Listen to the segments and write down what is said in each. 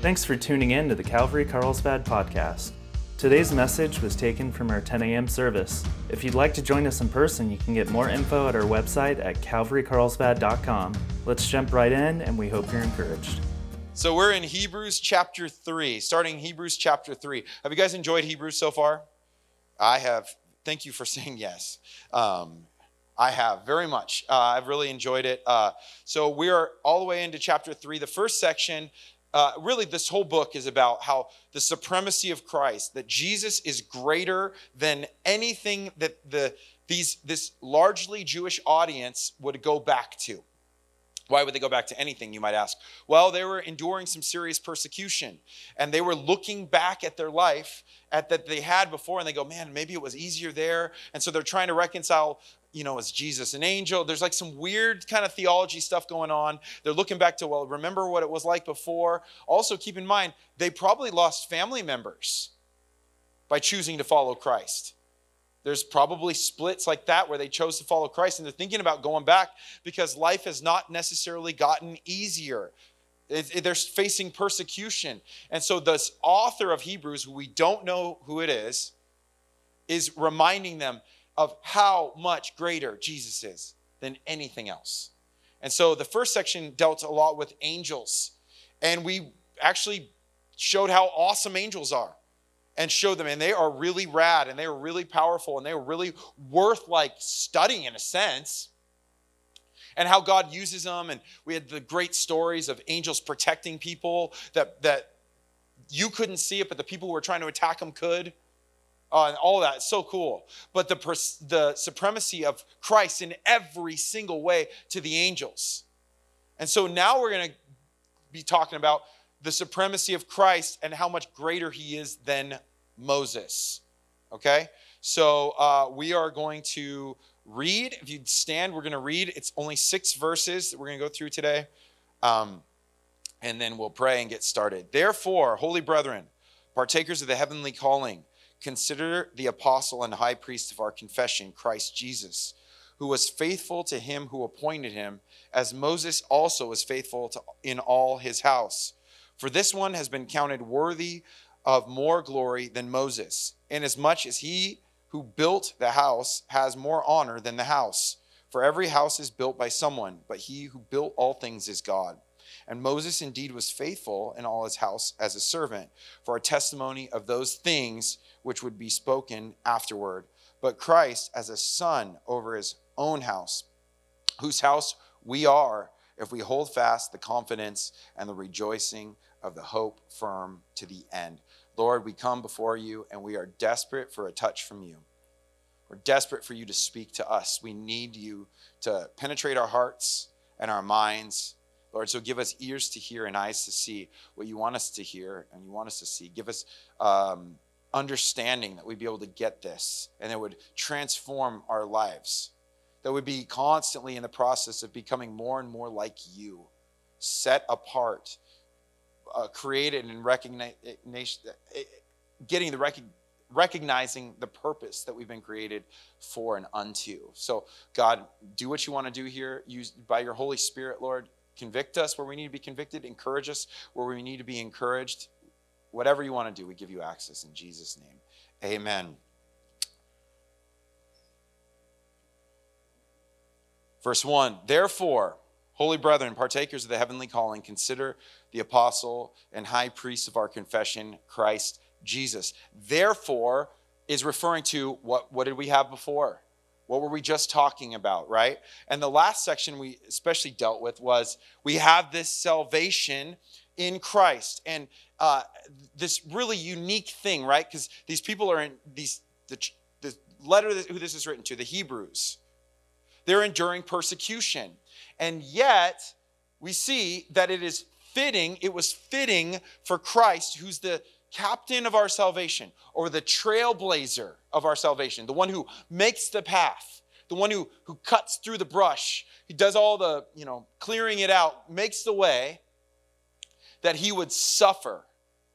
Thanks for tuning in to the Calvary Carlsbad podcast. Today's message was taken from our 10 a.m. service. If you'd like to join us in person, you can get more info at our website at calvarycarlsbad.com. Let's jump right in, and we hope you're encouraged. So we're in Hebrews chapter 3, starting Hebrews chapter 3. Have you guys enjoyed Hebrews so far? I have. Thank you for saying yes. Um, I have very much. Uh, I've really enjoyed it. Uh, so we are all the way into chapter 3. The first section uh, really, this whole book is about how the supremacy of Christ, that Jesus is greater than anything that the, these, this largely Jewish audience would go back to. Why would they go back to anything, you might ask? Well, they were enduring some serious persecution and they were looking back at their life at that they had before and they go, man, maybe it was easier there. And so they're trying to reconcile you know, is Jesus an angel? There's like some weird kind of theology stuff going on. They're looking back to, well, remember what it was like before. Also, keep in mind, they probably lost family members by choosing to follow Christ. There's probably splits like that where they chose to follow Christ and they're thinking about going back because life has not necessarily gotten easier. It, it, they're facing persecution. And so, this author of Hebrews, who we don't know who it is, is reminding them of how much greater Jesus is than anything else. And so the first section dealt a lot with angels. And we actually showed how awesome angels are and showed them. And they are really rad and they are really powerful and they are really worth like studying in a sense. And how God uses them. And we had the great stories of angels protecting people that, that you couldn't see it, but the people who were trying to attack them could uh, and all that. so cool. But the, the supremacy of Christ in every single way to the angels. And so now we're going to be talking about the supremacy of Christ and how much greater he is than Moses. Okay? So uh, we are going to read. If you stand, we're going to read. It's only six verses that we're going to go through today. Um, and then we'll pray and get started. Therefore, holy brethren, partakers of the heavenly calling, Consider the apostle and high priest of our confession, Christ Jesus, who was faithful to him who appointed him, as Moses also was faithful to, in all his house. For this one has been counted worthy of more glory than Moses, inasmuch as he who built the house has more honor than the house. For every house is built by someone, but he who built all things is God. And Moses indeed was faithful in all his house as a servant for a testimony of those things which would be spoken afterward. But Christ as a son over his own house, whose house we are if we hold fast the confidence and the rejoicing of the hope firm to the end. Lord, we come before you and we are desperate for a touch from you. We're desperate for you to speak to us. We need you to penetrate our hearts and our minds. Lord, so give us ears to hear and eyes to see what you want us to hear and you want us to see. Give us um, understanding that we'd be able to get this and it would transform our lives. That we'd be constantly in the process of becoming more and more like you, set apart, uh, created and recognized, getting the rec- recognizing the purpose that we've been created for and unto. So, God, do what you want to do here. Use by your Holy Spirit, Lord. Convict us where we need to be convicted. Encourage us where we need to be encouraged Whatever you want to do, we give you access in Jesus' name. Amen. Verse 1 Therefore, holy brethren, partakers of the heavenly calling, consider the apostle and high priest of our confession, Christ Jesus. Therefore is referring to what, what did we have before? What were we just talking about, right? And the last section we especially dealt with was we have this salvation in Christ. And uh, this really unique thing, right? Because these people are in these the, the letter that, who this is written to, the Hebrews. They're enduring persecution, and yet we see that it is fitting. It was fitting for Christ, who's the captain of our salvation, or the trailblazer of our salvation, the one who makes the path, the one who, who cuts through the brush, he does all the, you know, clearing it out, makes the way, that he would suffer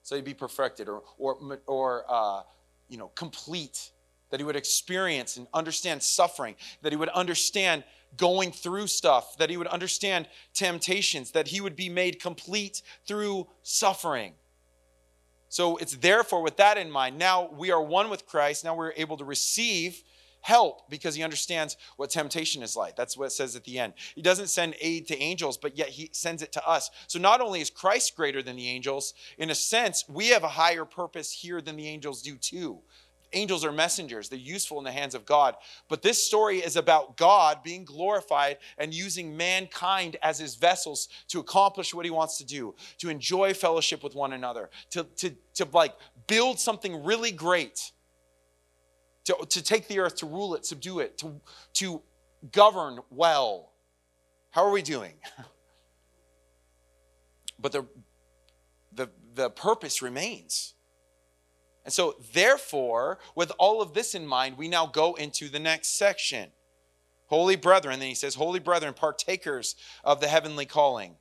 so he'd be perfected or, or, or uh, you know, complete, that he would experience and understand suffering, that he would understand going through stuff, that he would understand temptations, that he would be made complete through suffering. So it's therefore with that in mind, now we are one with Christ. Now we're able to receive help because he understands what temptation is like. That's what it says at the end. He doesn't send aid to angels, but yet he sends it to us. So not only is Christ greater than the angels, in a sense, we have a higher purpose here than the angels do too. Angels are messengers, they're useful in the hands of God. But this story is about God being glorified and using mankind as his vessels to accomplish what he wants to do, to enjoy fellowship with one another, to, to, to like build something really great, to, to take the earth, to rule it, subdue it, to, to govern well. How are we doing? but the, the, the purpose remains. And so, therefore, with all of this in mind, we now go into the next section. Holy brethren, then he says, Holy brethren, partakers of the heavenly calling.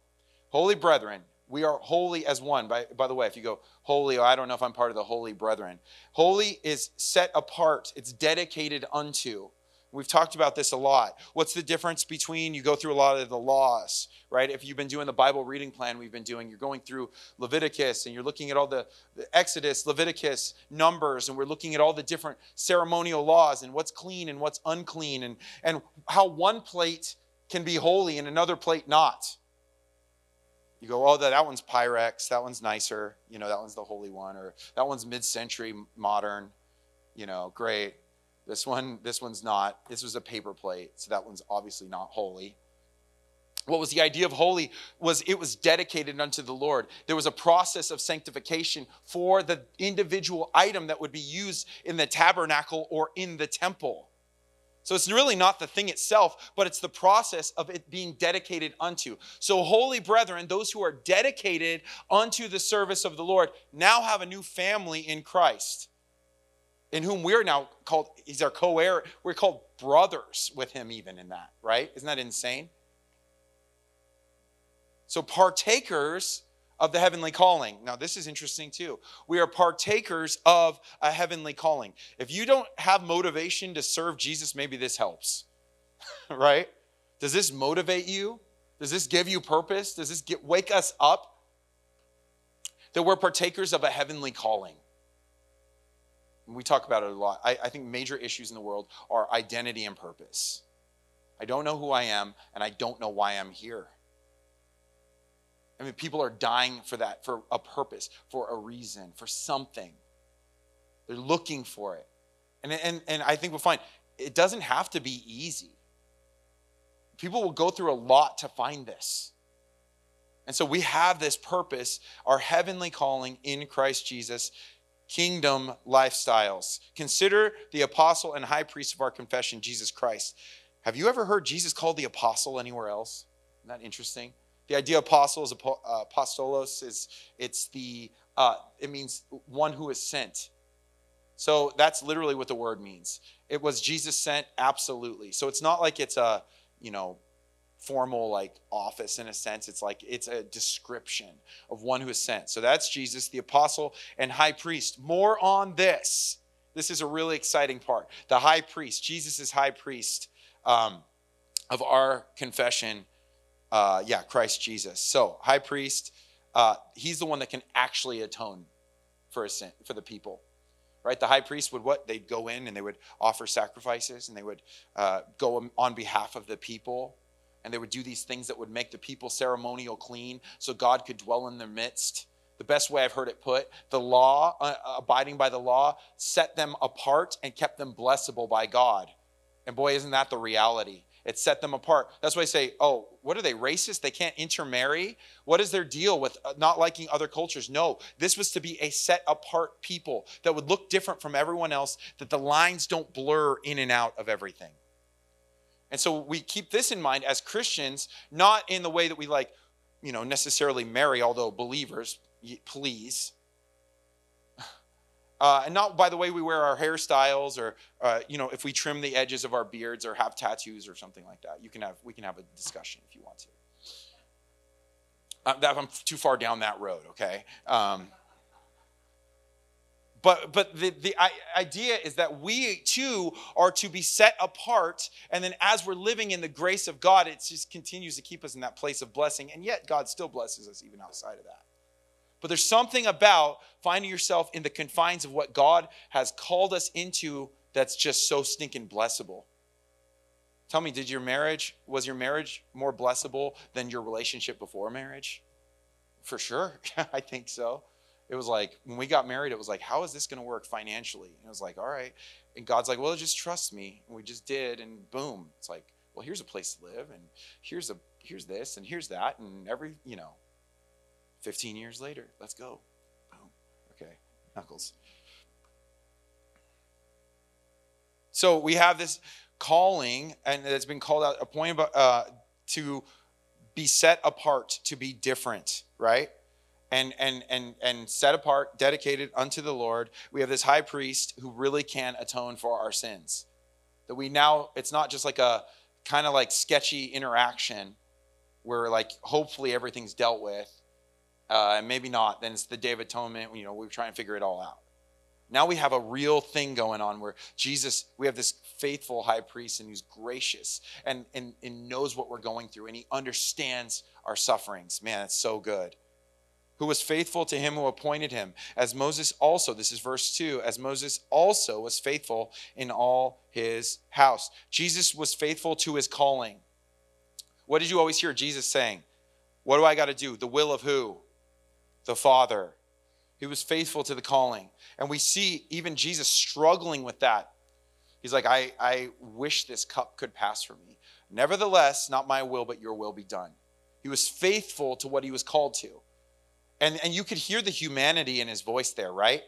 Holy brethren, we are holy as one. By, by the way, if you go holy, I don't know if I'm part of the holy brethren. Holy is set apart, it's dedicated unto. We've talked about this a lot. What's the difference between you go through a lot of the laws, right? If you've been doing the Bible reading plan we've been doing, you're going through Leviticus and you're looking at all the, the, Exodus, Leviticus, Numbers, and we're looking at all the different ceremonial laws and what's clean and what's unclean and, and how one plate can be holy and another plate not. You go, oh, that, that one's Pyrex, that one's nicer, you know, that one's the holy one, or that one's mid century modern, you know, great. This one, this one's not. This was a paper plate, so that one's obviously not holy. What was the idea of holy was it was dedicated unto the Lord. There was a process of sanctification for the individual item that would be used in the tabernacle or in the temple. So it's really not the thing itself, but it's the process of it being dedicated unto. So, holy brethren, those who are dedicated unto the service of the Lord, now have a new family in Christ in whom we're now called, he's our co heir. We're called brothers with him, even in that, right? Isn't that insane? So, partakers of the heavenly calling. Now, this is interesting too. We are partakers of a heavenly calling. If you don't have motivation to serve Jesus, maybe this helps, right? Does this motivate you? Does this give you purpose? Does this get, wake us up? That we're partakers of a heavenly calling. We talk about it a lot. I, I think major issues in the world are identity and purpose. I don't know who I am, and I don't know why I'm here. I mean, people are dying for that, for a purpose, for a reason, for something. They're looking for it. And, and, and I think we'll find it doesn't have to be easy. People will go through a lot to find this. And so we have this purpose, our heavenly calling in Christ Jesus kingdom lifestyles. Consider the apostle and high priest of our confession, Jesus Christ. Have you ever heard Jesus called the apostle anywhere else? Isn't that interesting? The idea of apostle is uh, apostolos is it's the uh, it means one who is sent. So that's literally what the word means. It was Jesus sent, absolutely. So it's not like it's a you know formal like office in a sense it's like it's a description of one who is sent so that's jesus the apostle and high priest more on this this is a really exciting part the high priest jesus is high priest um, of our confession uh, yeah christ jesus so high priest uh, he's the one that can actually atone for a sin for the people right the high priest would what they'd go in and they would offer sacrifices and they would uh, go on behalf of the people and they would do these things that would make the people ceremonial clean so God could dwell in their midst. The best way I've heard it put, the law, uh, abiding by the law, set them apart and kept them blessable by God. And boy, isn't that the reality? It set them apart. That's why I say, oh, what are they, racist? They can't intermarry? What is their deal with uh, not liking other cultures? No, this was to be a set apart people that would look different from everyone else, that the lines don't blur in and out of everything. And so we keep this in mind as Christians, not in the way that we like, you know, necessarily marry, although believers, please. Uh, and not by the way we wear our hairstyles or, uh, you know, if we trim the edges of our beards or have tattoos or something like that. You can have, we can have a discussion if you want to. Uh, that, I'm too far down that road, okay? Um, but but the, the idea is that we too are to be set apart and then as we're living in the grace of god it just continues to keep us in that place of blessing and yet god still blesses us even outside of that but there's something about finding yourself in the confines of what god has called us into that's just so stinking blessable tell me did your marriage was your marriage more blessable than your relationship before marriage for sure i think so it was like when we got married, it was like, how is this going to work financially? And it was like, all right. And God's like, well, just trust me. And we just did, and boom. It's like, well, here's a place to live, and here's a here's this, and here's that, and every you know. 15 years later, let's go. Boom. Okay, knuckles. So we have this calling, and it's been called out, appointed uh, to be set apart, to be different, right? and and and and set apart, dedicated unto the Lord. We have this high priest who really can atone for our sins. That we now it's not just like a kind of like sketchy interaction where like hopefully everything's dealt with, uh, and maybe not. Then it's the Day of Atonement. You know, we try and figure it all out. Now we have a real thing going on where Jesus, we have this faithful high priest and who's gracious and, and, and knows what we're going through and he understands our sufferings. Man, it's so good who was faithful to him who appointed him, as Moses also, this is verse 2, as Moses also was faithful in all his house. Jesus was faithful to his calling. What did you always hear Jesus saying? What do I got to do? The will of who? The Father. He was faithful to the calling. And we see even Jesus struggling with that. He's like, I, I wish this cup could pass from me. Nevertheless, not my will, but your will be done. He was faithful to what he was called to. And, and you could hear the humanity in his voice there, right?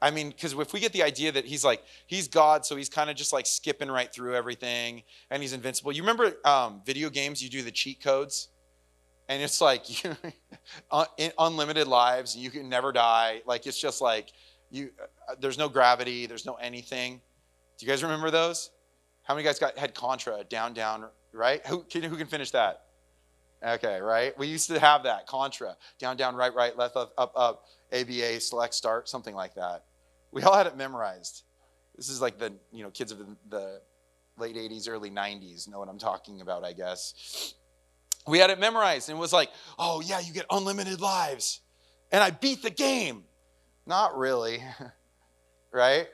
I mean, because if we get the idea that he's like, he's God, so he's kind of just like skipping right through everything and he's invincible. You remember um, video games, you do the cheat codes? And it's like you, unlimited lives, you can never die. Like, it's just like, you, uh, there's no gravity, there's no anything. Do you guys remember those? How many guys got had Contra, down, down, right? Who can, who can finish that? Okay, right? We used to have that contra down, down, right, right, left, left, up, up, ABA, select, start, something like that. We all had it memorized. This is like the you know kids of the, the late 80s, early 90s know what I'm talking about, I guess. We had it memorized and it was like, oh yeah, you get unlimited lives. And I beat the game. Not really, right?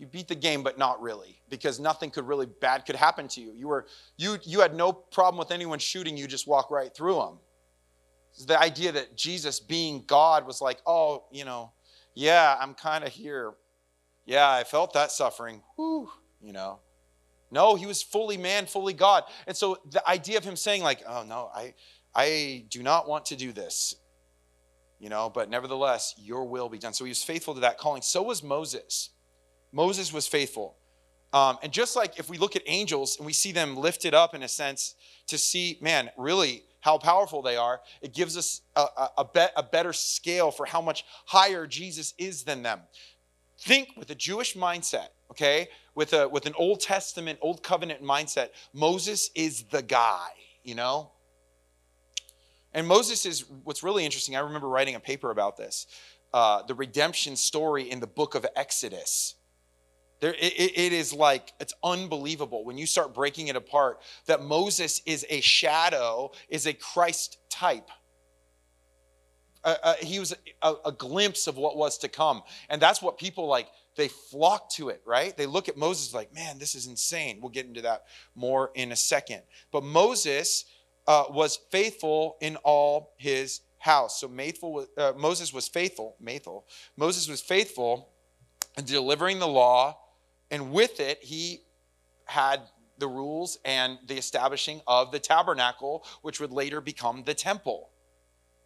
you beat the game but not really because nothing could really bad could happen to you you were you you had no problem with anyone shooting you just walk right through them the idea that jesus being god was like oh you know yeah i'm kind of here yeah i felt that suffering Whew, you know no he was fully man fully god. And so the idea of him saying like oh no i i do not want to do this you know but nevertheless your will be done. So he was faithful to that calling. So was moses. Moses was faithful. Um, and just like if we look at angels and we see them lifted up in a sense to see, man, really how powerful they are, it gives us a, a, a, be, a better scale for how much higher Jesus is than them. Think with a Jewish mindset, okay, with, a, with an Old Testament, Old Covenant mindset, Moses is the guy, you know? And Moses is what's really interesting. I remember writing a paper about this uh, the redemption story in the book of Exodus. There, it, it is like, it's unbelievable when you start breaking it apart that Moses is a shadow, is a Christ type. Uh, uh, he was a, a glimpse of what was to come. And that's what people like, they flock to it, right? They look at Moses like, man, this is insane. We'll get into that more in a second. But Moses uh, was faithful in all his house. So faithful, uh, Moses was faithful, faithful. Moses was faithful in delivering the law and with it, he had the rules and the establishing of the tabernacle, which would later become the temple,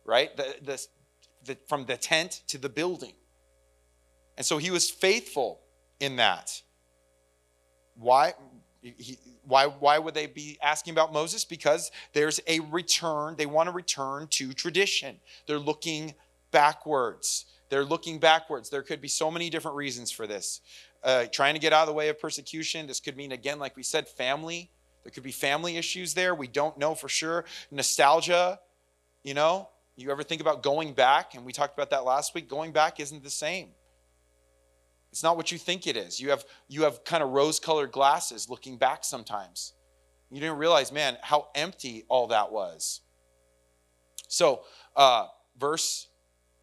right? The, the, the, from the tent to the building. And so he was faithful in that. Why? He, why, why would they be asking about Moses? Because there's a return. They want to return to tradition. They're looking backwards. They're looking backwards. There could be so many different reasons for this uh, trying to get out of the way of persecution. This could mean, again, like we said, family. There could be family issues there. We don't know for sure. Nostalgia, you know, you ever think about going back? And we talked about that last week. Going back isn't the same. It's not what you think it is. You have you have kind of rose-colored glasses looking back sometimes. You didn't realize, man, how empty all that was. So, uh, verse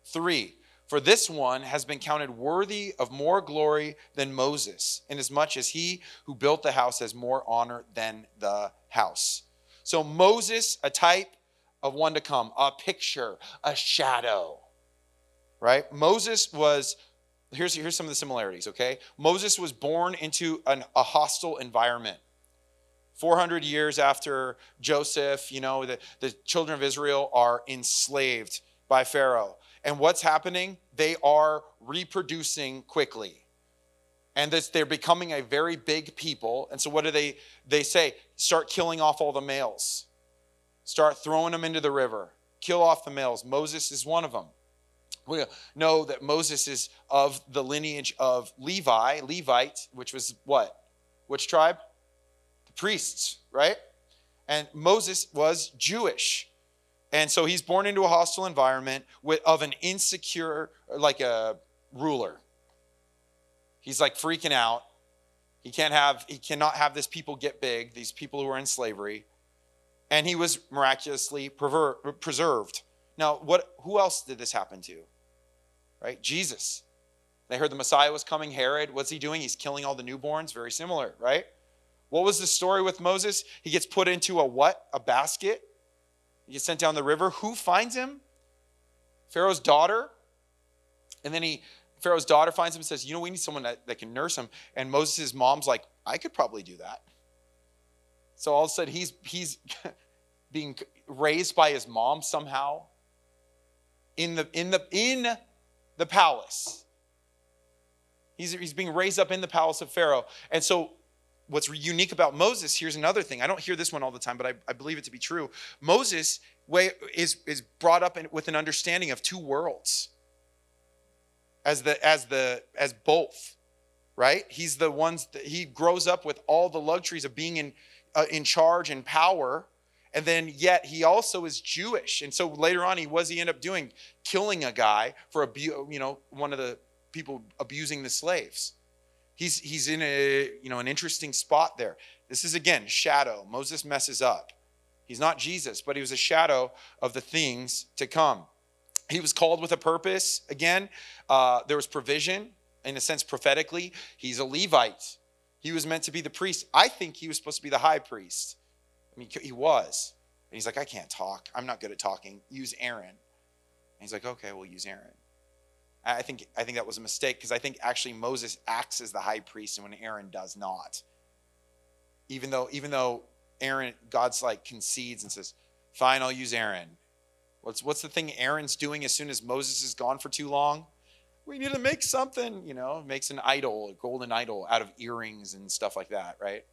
three. For this one has been counted worthy of more glory than Moses, inasmuch as he who built the house has more honor than the house. So, Moses, a type of one to come, a picture, a shadow, right? Moses was, here's, here's some of the similarities, okay? Moses was born into an, a hostile environment. 400 years after Joseph, you know, the, the children of Israel are enslaved by Pharaoh. And what's happening? They are reproducing quickly. And this, they're becoming a very big people. And so what do they they say? Start killing off all the males. Start throwing them into the river. Kill off the males. Moses is one of them. We know that Moses is of the lineage of Levi, Levite, which was what? Which tribe? The priests, right? And Moses was Jewish. And so he's born into a hostile environment with, of an insecure, like a ruler. He's like freaking out. He can't have, he cannot have this people get big, these people who are in slavery. And he was miraculously preserved. Now, what, who else did this happen to? Right? Jesus. They heard the Messiah was coming. Herod, what's he doing? He's killing all the newborns. Very similar, right? What was the story with Moses? He gets put into a what? A basket he gets sent down the river. Who finds him? Pharaoh's daughter. And then he Pharaoh's daughter finds him and says, You know, we need someone that, that can nurse him. And Moses' mom's like, I could probably do that. So all of a sudden he's he's being raised by his mom somehow in the in the in the palace. He's, he's being raised up in the palace of Pharaoh. And so what's unique about Moses, here's another thing. I don't hear this one all the time, but I, I believe it to be true. Moses way, is, is brought up in, with an understanding of two worlds as the as the as both right he's the ones that he grows up with all the luxuries of being in uh, in charge and power and then yet he also is jewish and so later on he was he end up doing killing a guy for abu- you know one of the people abusing the slaves he's he's in a you know an interesting spot there. This is again shadow. Moses messes up. He's not Jesus, but he was a shadow of the things to come. He was called with a purpose. Again, uh, there was provision in a sense prophetically. He's a Levite. He was meant to be the priest. I think he was supposed to be the high priest. Mean, he was. And he's like, I can't talk. I'm not good at talking. Use Aaron. And he's like, okay, we'll use Aaron. I think I think that was a mistake because I think actually Moses acts as the high priest and when Aaron does not. Even though even though Aaron God's like concedes and says, "Fine, I'll use Aaron." What's what's the thing Aaron's doing as soon as Moses is gone for too long? We need to make something, you know, makes an idol, a golden idol out of earrings and stuff like that, right?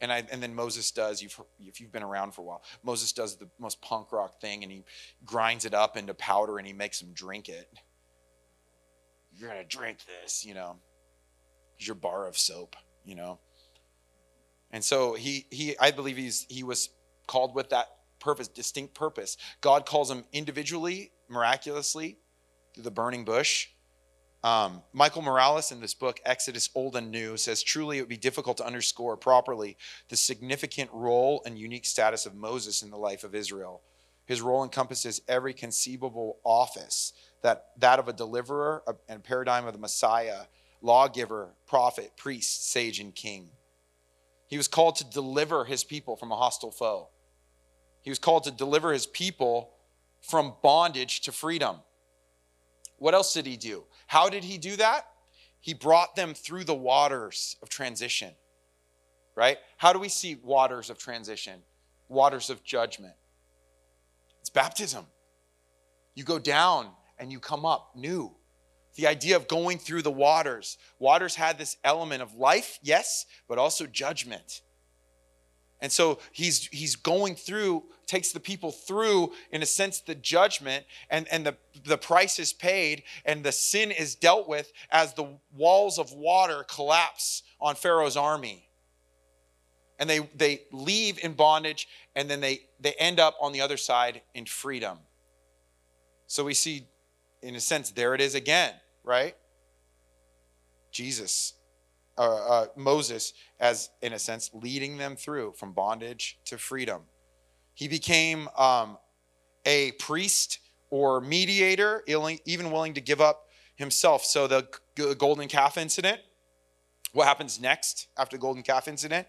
And I and then Moses does. You've if you've been around for a while, Moses does the most punk rock thing, and he grinds it up into powder and he makes them drink it you're going to drink this, you know. Your bar of soap, you know. And so he he I believe he's he was called with that purpose, distinct purpose. God calls him individually, miraculously, through the burning bush. Um, Michael Morales in this book, Exodus Old and New, says truly it would be difficult to underscore properly the significant role and unique status of Moses in the life of Israel. His role encompasses every conceivable office that that of a deliverer and paradigm of the Messiah, lawgiver, prophet, priest, sage, and king. He was called to deliver his people from a hostile foe. He was called to deliver his people from bondage to freedom. What else did he do? How did he do that? He brought them through the waters of transition. Right? How do we see waters of transition? Waters of judgment. It's baptism. You go down and you come up new. The idea of going through the waters. Waters had this element of life, yes, but also judgment. And so he's he's going through, takes the people through, in a sense, the judgment, and, and the, the price is paid, and the sin is dealt with as the walls of water collapse on Pharaoh's army. And they, they leave in bondage, and then they, they end up on the other side in freedom. So we see in a sense, there it is again, right? Jesus, uh, Moses, as in a sense, leading them through from bondage to freedom. He became um, a priest or mediator, even willing to give up himself. So the golden calf incident, what happens next after the golden calf incident?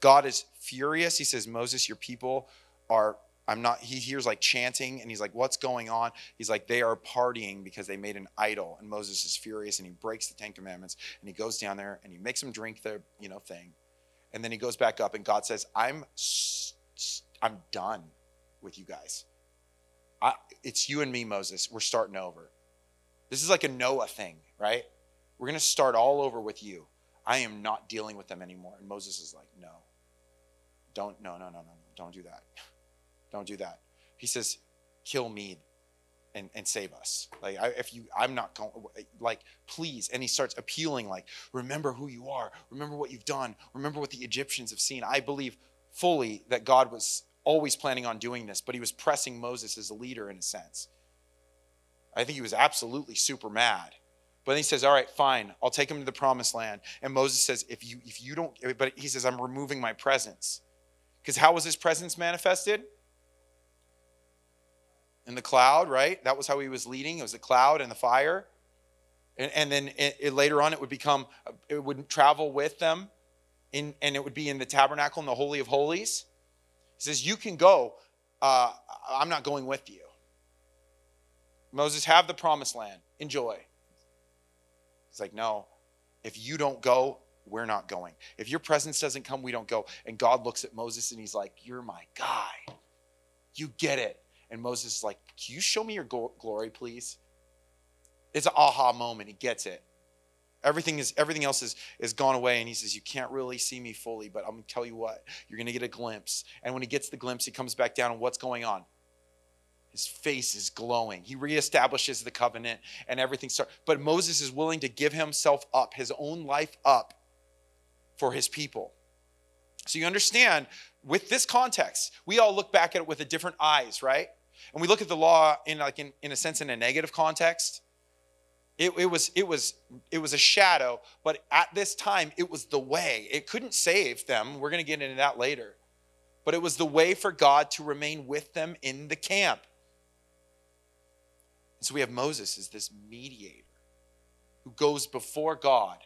God is furious. He says, Moses, your people are, I'm not, he hears like chanting and he's like, what's going on? He's like, they are partying because they made an idol. And Moses is furious and he breaks the Ten Commandments and he goes down there and he makes them drink their, you know, thing. And then he goes back up and God says, I'm, I'm done with you guys. I, it's you and me, Moses. We're starting over. This is like a Noah thing, right? We're going to start all over with you. I am not dealing with them anymore. And Moses is like, no, don't, no, no, no, no, no, don't do that. Don't do that. He says, kill me and, and save us. Like, I, if you, I'm not going, like, please. And he starts appealing, like, remember who you are. Remember what you've done. Remember what the Egyptians have seen. I believe fully that God was always planning on doing this, but he was pressing Moses as a leader in a sense. I think he was absolutely super mad. But then he says, All right, fine, I'll take him to the promised land. And Moses says, If you if you don't, but he says, I'm removing my presence. Because how was his presence manifested? In the cloud, right? That was how he was leading. It was the cloud and the fire. And, and then it, it, later on, it would become, it would travel with them, in, and it would be in the tabernacle in the Holy of Holies. He says, You can go. Uh, I'm not going with you. Moses, have the promised land. Enjoy. He's like, No, if you don't go, we're not going. If your presence doesn't come, we don't go. And God looks at Moses and he's like, You're my guy. You get it. And Moses is like, Can you show me your glory, please? It's an aha moment. He gets it. Everything is everything else is is gone away, and he says, "You can't really see me fully, but I'm gonna tell you what. You're gonna get a glimpse." And when he gets the glimpse, he comes back down, and what's going on? His face is glowing. He reestablishes the covenant, and everything starts. But Moses is willing to give himself up, his own life up, for his people. So you understand, with this context, we all look back at it with a different eyes, right? And we look at the law in like in, in a sense in a negative context. It, it, was it was it was a shadow, but at this time it was the way. It couldn't save them. We're going to get into that later. But it was the way for God to remain with them in the camp. And so we have Moses as this mediator who goes before God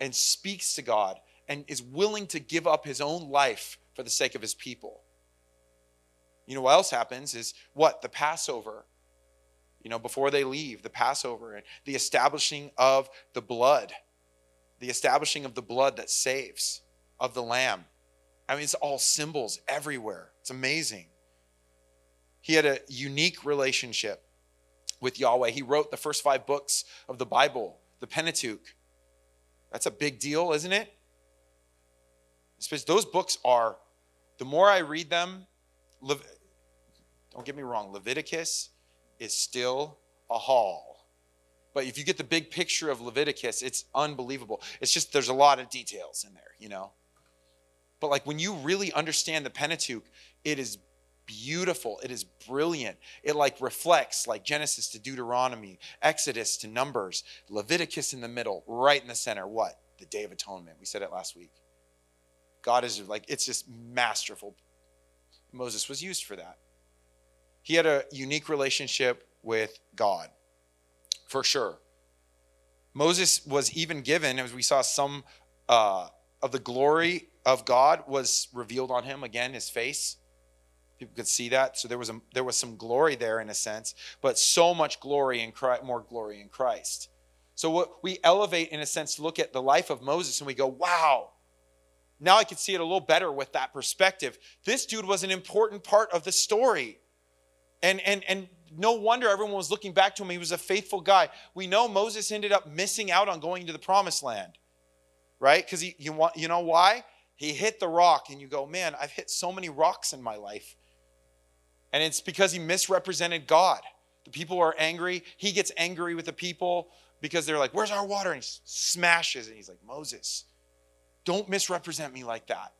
and speaks to God and is willing to give up his own life for the sake of his people. You know what else happens is what? The Passover. You know, before they leave, the Passover and the establishing of the blood, the establishing of the blood that saves, of the lamb. I mean, it's all symbols everywhere. It's amazing. He had a unique relationship with Yahweh. He wrote the first five books of the Bible, the Pentateuch. That's a big deal, isn't it? Those books are, the more I read them, don't get me wrong, Leviticus is still a haul. But if you get the big picture of Leviticus, it's unbelievable. It's just there's a lot of details in there, you know. But like when you really understand the Pentateuch, it is beautiful. It is brilliant. It like reflects like Genesis to Deuteronomy, Exodus to Numbers, Leviticus in the middle, right in the center. What? The Day of Atonement. We said it last week. God is like, it's just masterful. Moses was used for that. He had a unique relationship with God, for sure. Moses was even given, as we saw, some uh, of the glory of God was revealed on him. Again, his face. People could see that. So there was a, there was some glory there in a sense, but so much glory in Christ, more glory in Christ. So what we elevate in a sense look at the life of Moses and we go, wow, now I can see it a little better with that perspective. This dude was an important part of the story. And, and, and no wonder everyone was looking back to him. He was a faithful guy. We know Moses ended up missing out on going to the promised land, right? Because you, want, you know why? He hit the rock, and you go, man, I've hit so many rocks in my life. And it's because he misrepresented God. The people are angry. He gets angry with the people because they're like, where's our water? And he smashes, and he's like, Moses, don't misrepresent me like that.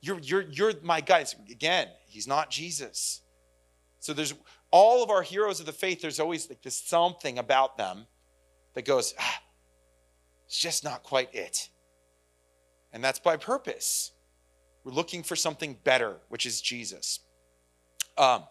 You're, you're, you're my guy. Again, he's not Jesus. So there's all of our heroes of the faith, there's always like this something about them that goes, ah, It's just not quite it. And that's by purpose. We're looking for something better, which is Jesus. Um,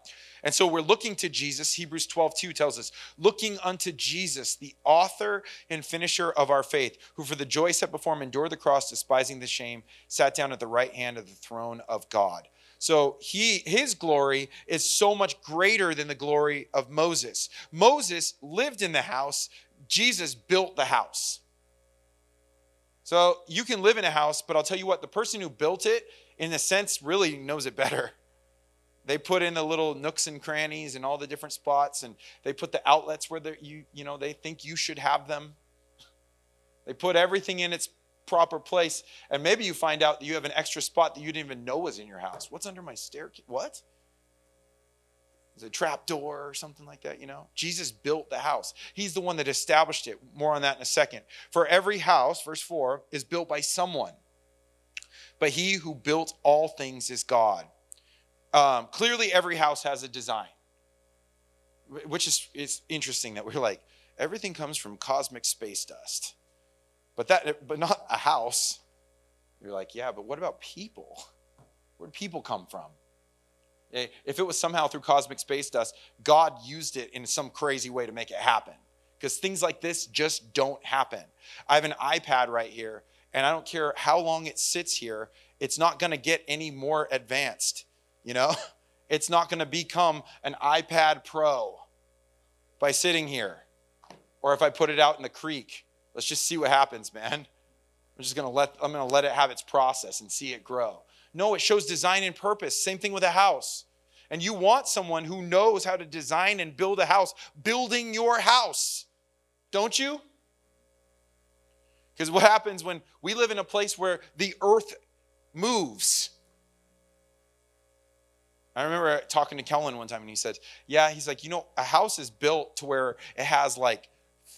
and so we're looking to Jesus. Hebrews 12, 2 tells us, looking unto Jesus, the author and finisher of our faith, who for the joy set before him endured the cross, despising the shame, sat down at the right hand of the throne of God. So he his glory is so much greater than the glory of Moses. Moses lived in the house, Jesus built the house. So you can live in a house, but I'll tell you what, the person who built it, in a sense, really knows it better. They put in the little nooks and crannies and all the different spots, and they put the outlets where you you know they think you should have them. They put everything in its proper place, and maybe you find out that you have an extra spot that you didn't even know was in your house. What's under my staircase? What? Is a trap door or something like that, you know? Jesus built the house. He's the one that established it. More on that in a second. For every house, verse 4, is built by someone. But he who built all things is God. Um, clearly, every house has a design, which is it's interesting that we're like everything comes from cosmic space dust, but that but not a house. You're like, yeah, but what about people? Where do people come from? Eh, if it was somehow through cosmic space dust, God used it in some crazy way to make it happen. Because things like this just don't happen. I have an iPad right here, and I don't care how long it sits here, it's not going to get any more advanced you know, it's not going to become an iPad Pro by sitting here or if I put it out in the creek. Let's just see what happens, man. I'm just going to let I'm going to let it have its process and see it grow. No, it shows design and purpose. Same thing with a house. And you want someone who knows how to design and build a house, building your house. Don't you? Because what happens when we live in a place where the earth moves? I remember talking to Kellen one time and he said, Yeah, he's like, you know, a house is built to where it has like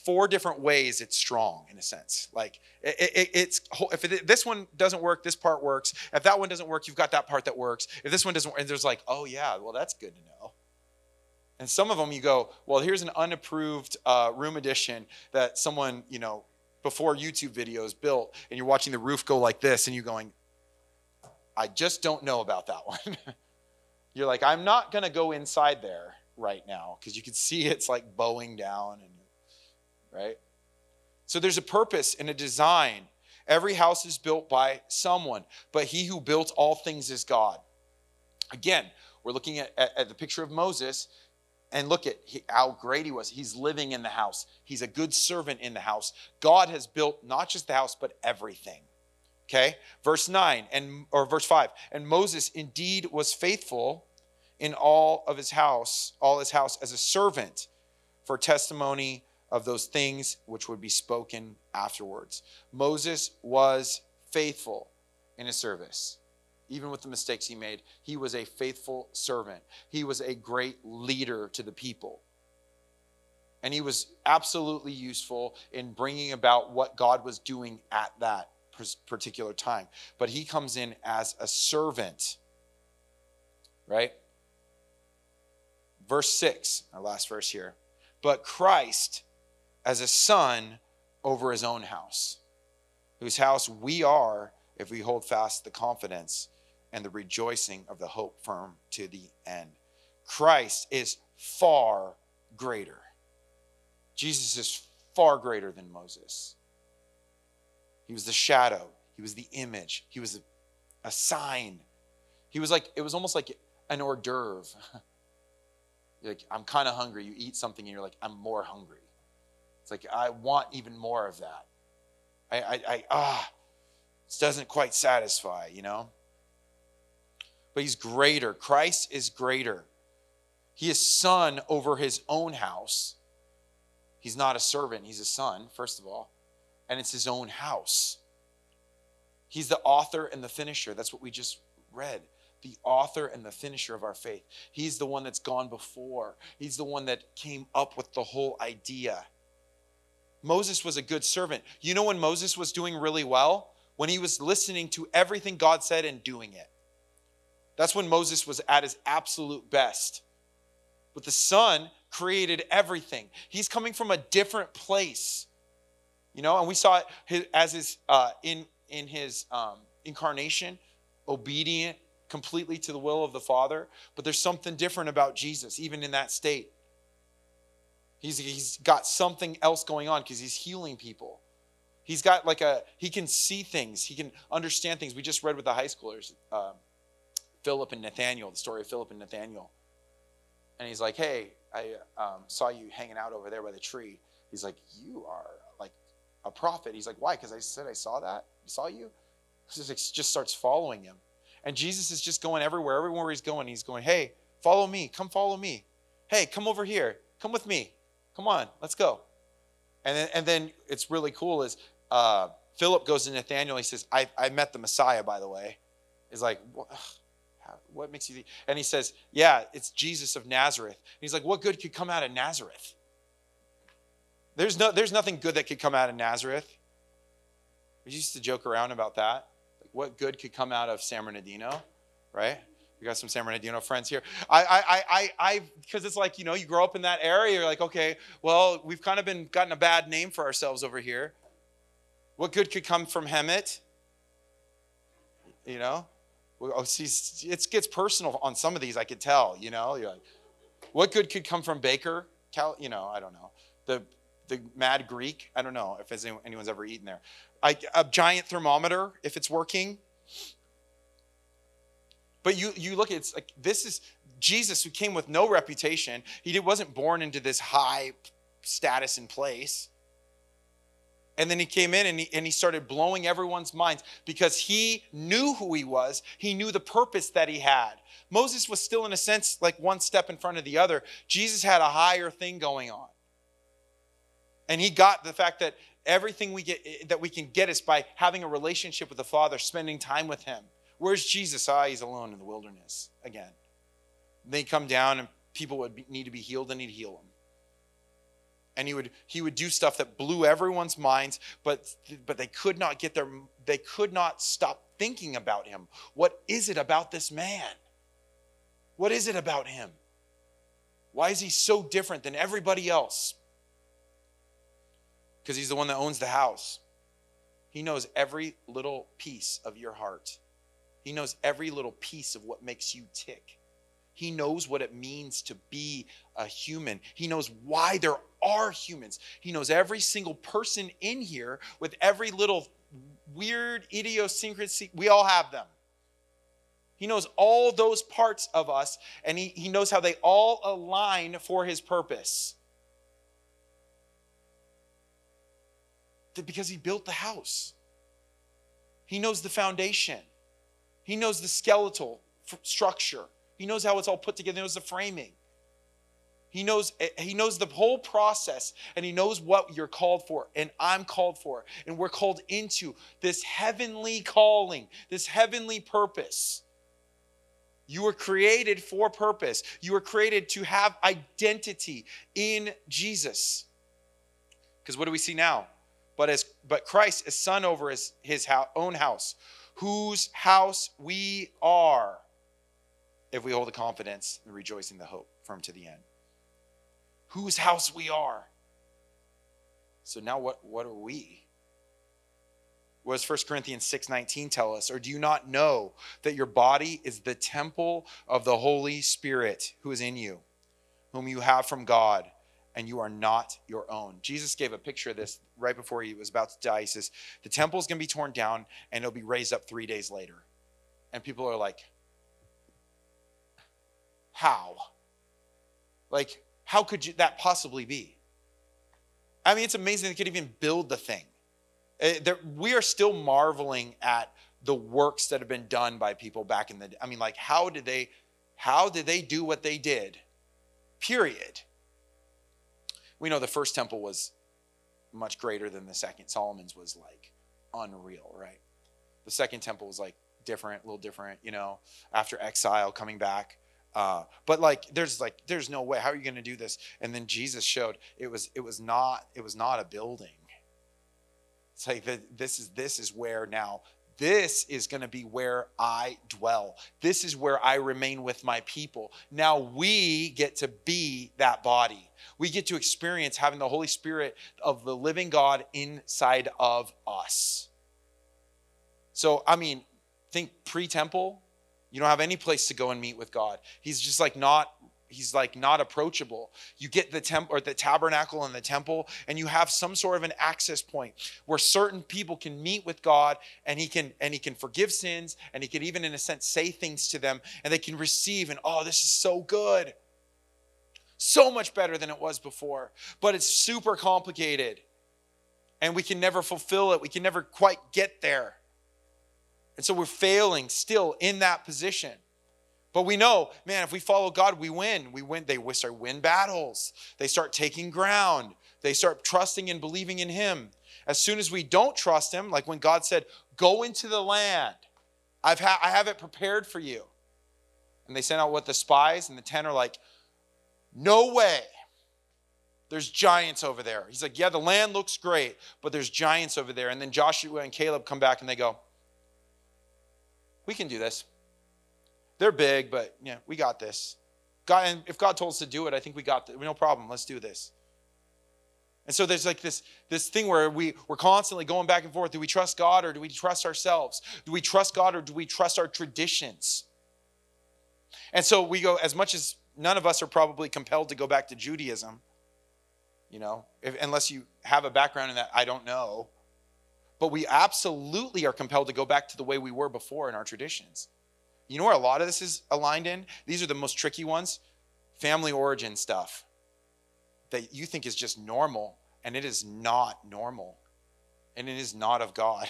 four different ways it's strong in a sense. Like it, it, it's if it, this one doesn't work, this part works. If that one doesn't work, you've got that part that works. If this one doesn't work, and there's like, oh yeah, well that's good to know. And some of them you go, well, here's an unapproved uh, room addition that someone you know before YouTube videos built, and you're watching the roof go like this, and you're going, I just don't know about that one. You're like, I'm not going to go inside there right now because you can see it's like bowing down and right? So there's a purpose and a design. Every house is built by someone, but he who built all things is God. Again, we're looking at, at, at the picture of Moses and look at how great he was. He's living in the house, he's a good servant in the house. God has built not just the house, but everything. Okay? Verse 9 and or verse 5. And Moses indeed was faithful in all of his house, all his house as a servant for testimony of those things which would be spoken afterwards. Moses was faithful in his service. Even with the mistakes he made, he was a faithful servant. He was a great leader to the people. And he was absolutely useful in bringing about what God was doing at that particular time. But he comes in as a servant, right? Verse 6, our last verse here. But Christ as a son over his own house, whose house we are if we hold fast the confidence and the rejoicing of the hope firm to the end. Christ is far greater. Jesus is far greater than Moses. He was the shadow, he was the image, he was a, sign. He was like, it was almost like an hors d'oeuvre. Like, I'm kind of hungry. You eat something and you're like, I'm more hungry. It's like, I want even more of that. I, I, I ah, this doesn't quite satisfy, you know? But he's greater. Christ is greater. He is son over his own house. He's not a servant, he's a son, first of all. And it's his own house. He's the author and the finisher. That's what we just read the author and the finisher of our faith. He's the one that's gone before, he's the one that came up with the whole idea. Moses was a good servant. You know when Moses was doing really well? When he was listening to everything God said and doing it. That's when Moses was at his absolute best. But the Son created everything. He's coming from a different place. You know, and we saw it as his uh, in in his um, incarnation, obedient completely to the will of the Father. But there's something different about Jesus, even in that state. He's, he's got something else going on because he's healing people. He's got like a, he can see things, he can understand things. We just read with the high schoolers, uh, Philip and Nathaniel, the story of Philip and Nathaniel. And he's like, hey, I um, saw you hanging out over there by the tree. He's like, you are a prophet. He's like, why? Because I said I saw that. Saw you. Just, just starts following him. And Jesus is just going everywhere. Everywhere he's going, he's going, hey, follow me. Come follow me. Hey, come over here. Come with me. Come on, let's go. And then, and then it's really cool is uh, Philip goes to Nathaniel. He says, I, I met the Messiah, by the way. He's like, what, what makes you think? And he says, Yeah, it's Jesus of Nazareth. And he's like, What good could come out of Nazareth? There's, no, there's nothing good that could come out of Nazareth. We used to joke around about that. Like, what good could come out of San Bernardino, right? We got some San Bernardino friends here. I, I, I, I, because it's like you know, you grow up in that area. You're like, okay, well, we've kind of been gotten a bad name for ourselves over here. What good could come from Hemet? You know, oh, see, it gets personal on some of these. I could tell. You know, you're like, what good could come from Baker? Cal, you know, I don't know. The the Mad Greek. I don't know if anyone's ever eaten there. I, a giant thermometer, if it's working. But you you look at it's like this is Jesus who came with no reputation. He wasn't born into this high status and place. And then he came in and he, and he started blowing everyone's minds because he knew who he was. He knew the purpose that he had. Moses was still, in a sense, like one step in front of the other. Jesus had a higher thing going on. And he got the fact that everything we get that we can get is by having a relationship with the Father, spending time with him. Where's Jesus? Ah, he's alone in the wilderness again. They come down and people would be, need to be healed and he'd heal them and he would he would do stuff that blew everyone's minds but but they could not get their they could not stop thinking about him what is it about this man what is it about him why is he so different than everybody else because he's the one that owns the house he knows every little piece of your heart he knows every little piece of what makes you tick he knows what it means to be a human. He knows why there are humans. He knows every single person in here with every little weird idiosyncrasy. We all have them. He knows all those parts of us, and he, he knows how they all align for his purpose. Because he built the house, he knows the foundation, he knows the skeletal structure. He knows how it's all put together. He knows the framing. He knows eh, he knows the whole process and he knows what you're called for and I'm called for and we're called into this heavenly calling, this heavenly purpose. You were created for purpose. You were created to have identity in Jesus. Because what do we see now? But as but Christ is son over his, his own house, whose house we are if we hold the confidence and rejoicing the hope firm to the end. Whose house we are. So now what, what are we? What does 1 Corinthians 6:19 tell us? Or do you not know that your body is the temple of the Holy Spirit who is in you, whom you have from God, and you are not your own? Jesus gave a picture of this right before he was about to die. He says, The temple is going to be torn down and it'll be raised up three days later. And people are like, how? Like, how could you, that possibly be? I mean, it's amazing they could even build the thing. Uh, we are still marveling at the works that have been done by people back in the I mean, like, how did they, how did they do what they did? Period. We know the first temple was much greater than the second. Solomon's was like unreal, right? The second temple was like different, a little different, you know, after exile coming back. Uh, but like there's like there's no way how are you going to do this and then jesus showed it was it was not it was not a building it's like the, this is this is where now this is going to be where I dwell. This is where I remain with my people. Now we get to be that body. We get to experience having the Holy Spirit of the living God inside of us. So, I mean, think pre temple, you don't have any place to go and meet with God. He's just like not he's like not approachable. You get the temple or the tabernacle and the temple, and you have some sort of an access point where certain people can meet with God and he can and he can forgive sins and he can even in a sense say things to them and they can receive and oh, this is so good. So much better than it was before. But it's super complicated. And we can never fulfill it. We can never quite get there. And so we're failing still in that position. But we know, man, if we follow God, we win. We win. They start win battles. They start taking ground. They start trusting and believing in Him. As soon as we don't trust Him, like when God said, "Go into the land, I've ha- I have it prepared for you," and they sent out what the spies, and the ten are like, "No way." There's giants over there. He's like, Yeah, the land looks great, but there's giants over there. And then Joshua and Caleb come back and they go, We can do this. They're big, but yeah, we got this. God, and if God told us to do it, I think we got this. No problem. Let's do this. And so there's like this, this thing where we, we're constantly going back and forth. Do we trust God or do we trust ourselves? Do we trust God or do we trust our traditions? And so we go, as much as none of us are probably compelled to go back to Judaism, you know, if, unless you have a background in that, I don't know. But we absolutely are compelled to go back to the way we were before in our traditions. You know where a lot of this is aligned in? These are the most tricky ones family origin stuff that you think is just normal, and it is not normal, and it is not of God.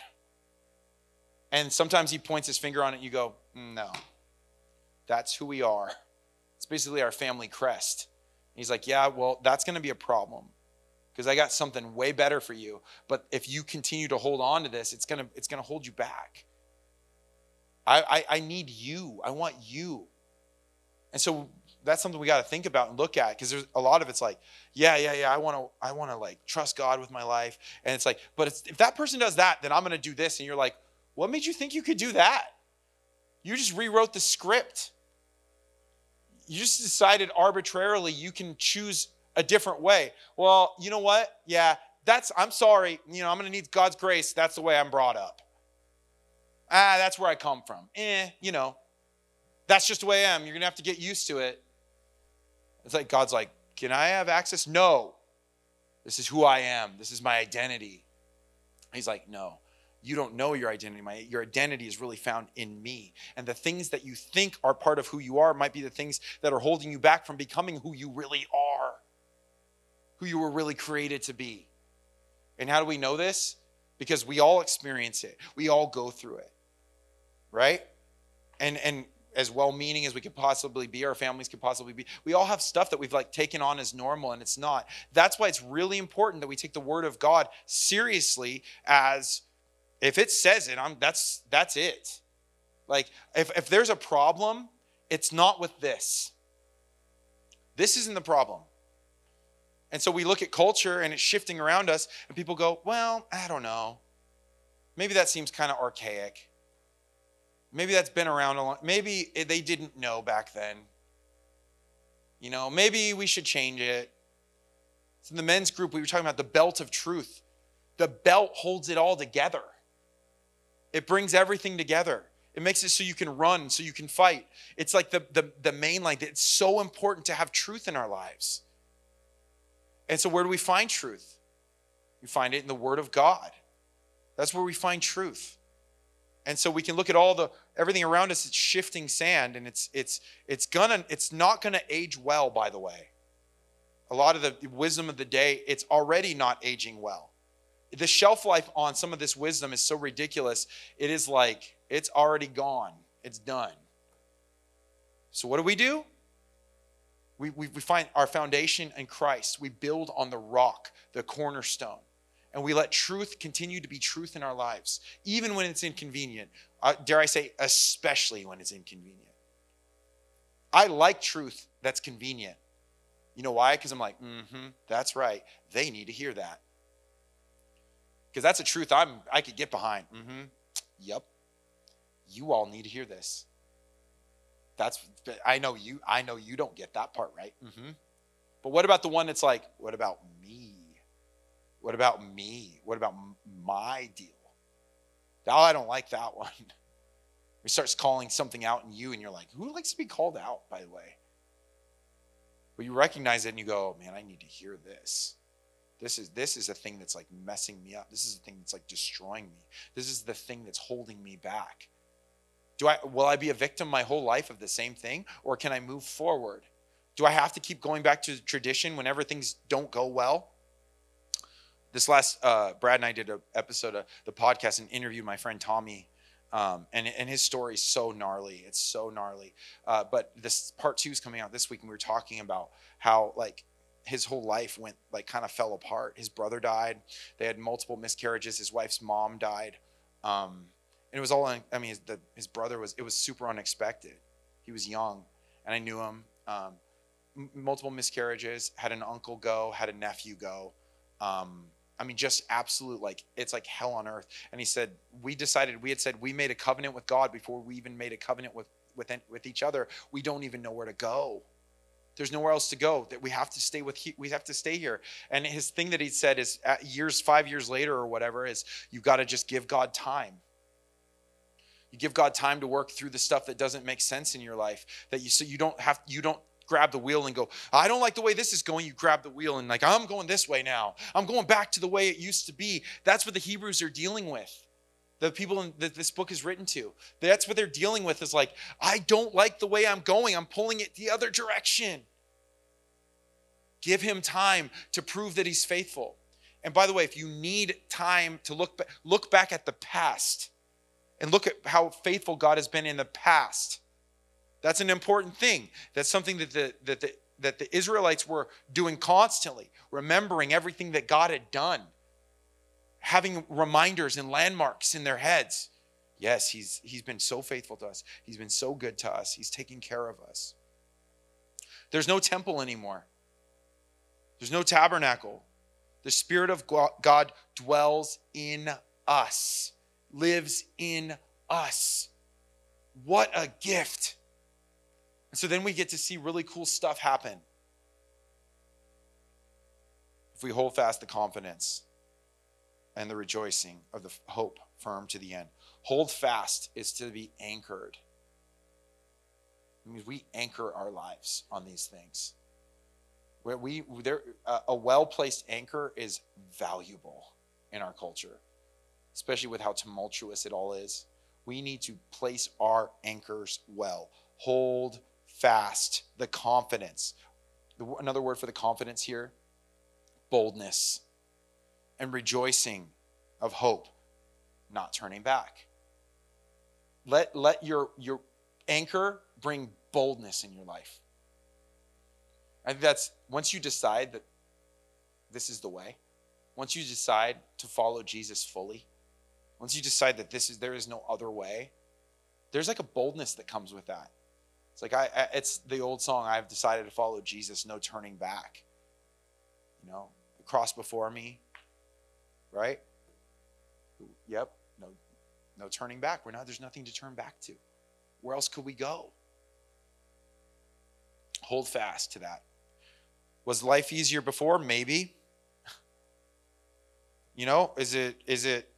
And sometimes he points his finger on it, and you go, mm, No, that's who we are. It's basically our family crest. And he's like, Yeah, well, that's going to be a problem because I got something way better for you. But if you continue to hold on to this, it's going to it's going to hold you back. I, I, I need you. I want you. And so that's something we got to think about and look at because there's a lot of it's like, yeah, yeah, yeah. I want to, I want to like trust God with my life, and it's like, but it's, if that person does that, then I'm going to do this, and you're like, what made you think you could do that? You just rewrote the script. You just decided arbitrarily you can choose a different way. Well, you know what? Yeah, that's. I'm sorry. You know, I'm going to need God's grace. That's the way I'm brought up. Ah, that's where I come from. Eh, you know, that's just the way I am. You're going to have to get used to it. It's like God's like, Can I have access? No. This is who I am. This is my identity. He's like, No, you don't know your identity. My, your identity is really found in me. And the things that you think are part of who you are might be the things that are holding you back from becoming who you really are, who you were really created to be. And how do we know this? Because we all experience it, we all go through it right? And and as well-meaning as we could possibly be, our families could possibly be, we all have stuff that we've like taken on as normal, and it's not. That's why it's really important that we take the Word of God seriously. As if it says it, I'm that's that's it. Like if if there's a problem, it's not with this. This isn't the problem. And so we look at culture and it's shifting around us, and people go, well, I don't know. Maybe that seems kind of archaic. Maybe that's been around a long maybe they didn't know back then. You know, maybe we should change it. So in the men's group, we were talking about the belt of truth. The belt holds it all together. It brings everything together. It makes it so you can run, so you can fight. It's like the, the, the main line. It's so important to have truth in our lives. And so, where do we find truth? We find it in the Word of God. That's where we find truth. And so we can look at all the everything around us it's shifting sand and it's it's it's gonna it's not gonna age well by the way. A lot of the wisdom of the day it's already not aging well. The shelf life on some of this wisdom is so ridiculous it is like it's already gone. It's done. So what do we do? We, we, we find our foundation in christ. We build on the rock the cornerstone and we let truth continue to be truth in our lives, even when it's inconvenient. Uh, dare I say, especially when it's inconvenient. I like truth that's convenient. You know why? Because I'm like, mm-hmm, that's right. They need to hear that. Because that's a truth I'm I could get behind. Mm-hmm. Yep. You all need to hear this. That's I know you I know you don't get that part right. Mm-hmm. But what about the one that's like, what about me? What about me? What about my deal? Oh, I don't like that one. He starts calling something out in you, and you're like, who likes to be called out, by the way? But you recognize it and you go, oh, man, I need to hear this. This is this is a thing that's like messing me up. This is a thing that's like destroying me. This is the thing that's holding me back. Do I will I be a victim my whole life of the same thing or can I move forward? Do I have to keep going back to tradition whenever things don't go well? This last uh, Brad and I did an episode of the podcast and interviewed my friend Tommy um, and, and his story is so gnarly. It's so gnarly. Uh, but this part two is coming out this week, and we were talking about how like his whole life went like kind of fell apart. His brother died. They had multiple miscarriages. His wife's mom died. Um, and it was all. I mean, his, the, his brother was. It was super unexpected. He was young, and I knew him. Um, multiple miscarriages. Had an uncle go. Had a nephew go. Um, I mean, just absolute like it's like hell on earth. And he said, we decided we had said we made a covenant with God before we even made a covenant with with with each other. We don't even know where to go. There's nowhere else to go. That we have to stay with. We have to stay here. And his thing that he said is, years, five years later or whatever, is you've got to just give God time. You give God time to work through the stuff that doesn't make sense in your life. That you so you don't have you don't grab the wheel and go, I don't like the way this is going. You grab the wheel and, like, I'm going this way now. I'm going back to the way it used to be. That's what the Hebrews are dealing with. The people that this book is written to. That's what they're dealing with is like, I don't like the way I'm going. I'm pulling it the other direction. Give him time to prove that he's faithful. And by the way, if you need time to look, look back at the past and look at how faithful God has been in the past that's an important thing. That's something that the, that the, that the Israelites were doing constantly, remembering everything that God had done, having reminders and landmarks in their heads. Yes, he's, he's been so faithful to us. He's been so good to us. He's taking care of us. There's no temple anymore, there's no tabernacle. The Spirit of God dwells in us, lives in us. What a gift! And so then we get to see really cool stuff happen. If we hold fast the confidence and the rejoicing of the hope firm to the end. Hold fast is to be anchored. It means we anchor our lives on these things. Where we there a well placed anchor is valuable in our culture, especially with how tumultuous it all is. We need to place our anchors well. Hold fast, the confidence. Another word for the confidence here boldness and rejoicing of hope, not turning back. Let, let your, your anchor bring boldness in your life. I think that's once you decide that this is the way, once you decide to follow Jesus fully, once you decide that this is there is no other way, there's like a boldness that comes with that. It's like I, I, it's the old song. I've decided to follow Jesus, no turning back. You know, the cross before me, right? Yep, no, no turning back. We're not. There's nothing to turn back to. Where else could we go? Hold fast to that. Was life easier before? Maybe. You know, is it is it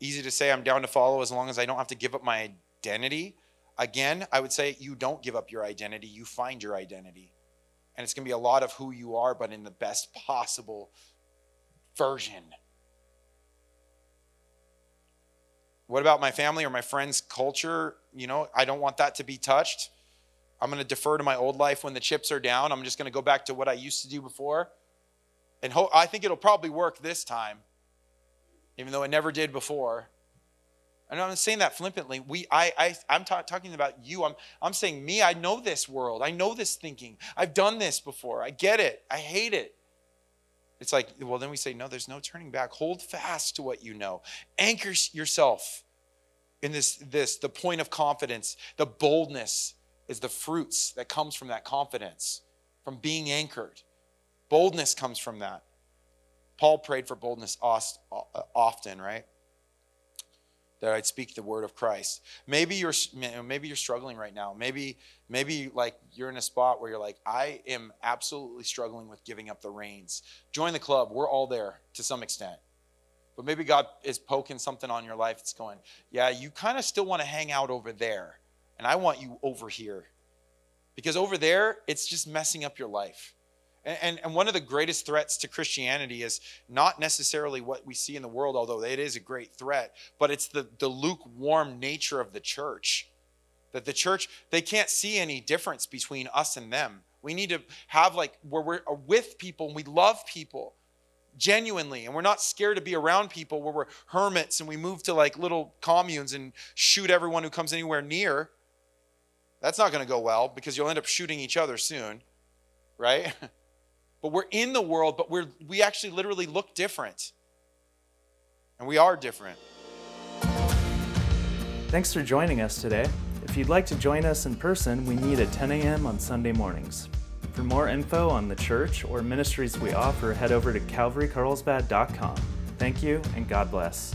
easy to say I'm down to follow as long as I don't have to give up my identity? Again, I would say you don't give up your identity, you find your identity. And it's going to be a lot of who you are, but in the best possible version. What about my family or my friends' culture? You know, I don't want that to be touched. I'm going to defer to my old life when the chips are down. I'm just going to go back to what I used to do before. And ho- I think it'll probably work this time, even though it never did before. And I'm not saying that flippantly. We, I, I, I'm ta- talking about you. I'm, I'm saying me. I know this world. I know this thinking. I've done this before. I get it. I hate it. It's like, well, then we say, no, there's no turning back. Hold fast to what you know. Anchor yourself in this, this, the point of confidence. The boldness is the fruits that comes from that confidence, from being anchored. Boldness comes from that. Paul prayed for boldness often, right? That I'd speak the word of Christ. Maybe you're maybe you're struggling right now. Maybe maybe like you're in a spot where you're like I am absolutely struggling with giving up the reins. Join the club. We're all there to some extent. But maybe God is poking something on your life. It's going, yeah, you kind of still want to hang out over there, and I want you over here. Because over there, it's just messing up your life. And, and, one of the greatest threats to Christianity is not necessarily what we see in the world, although it is a great threat, but it's the, the lukewarm nature of the church. That the church, they can't see any difference between us and them. We need to have like where we're with people and we love people genuinely and we're not scared to be around people where we're hermits and we move to like little communes and shoot everyone who comes anywhere near. That's not going to go well because you'll end up shooting each other soon, right? But we're in the world, but we're we actually literally look different. And we are different. Thanks for joining us today. If you'd like to join us in person, we meet at 10 a.m. on Sunday mornings. For more info on the church or ministries we offer, head over to calvarycarlsbad.com. Thank you and God bless.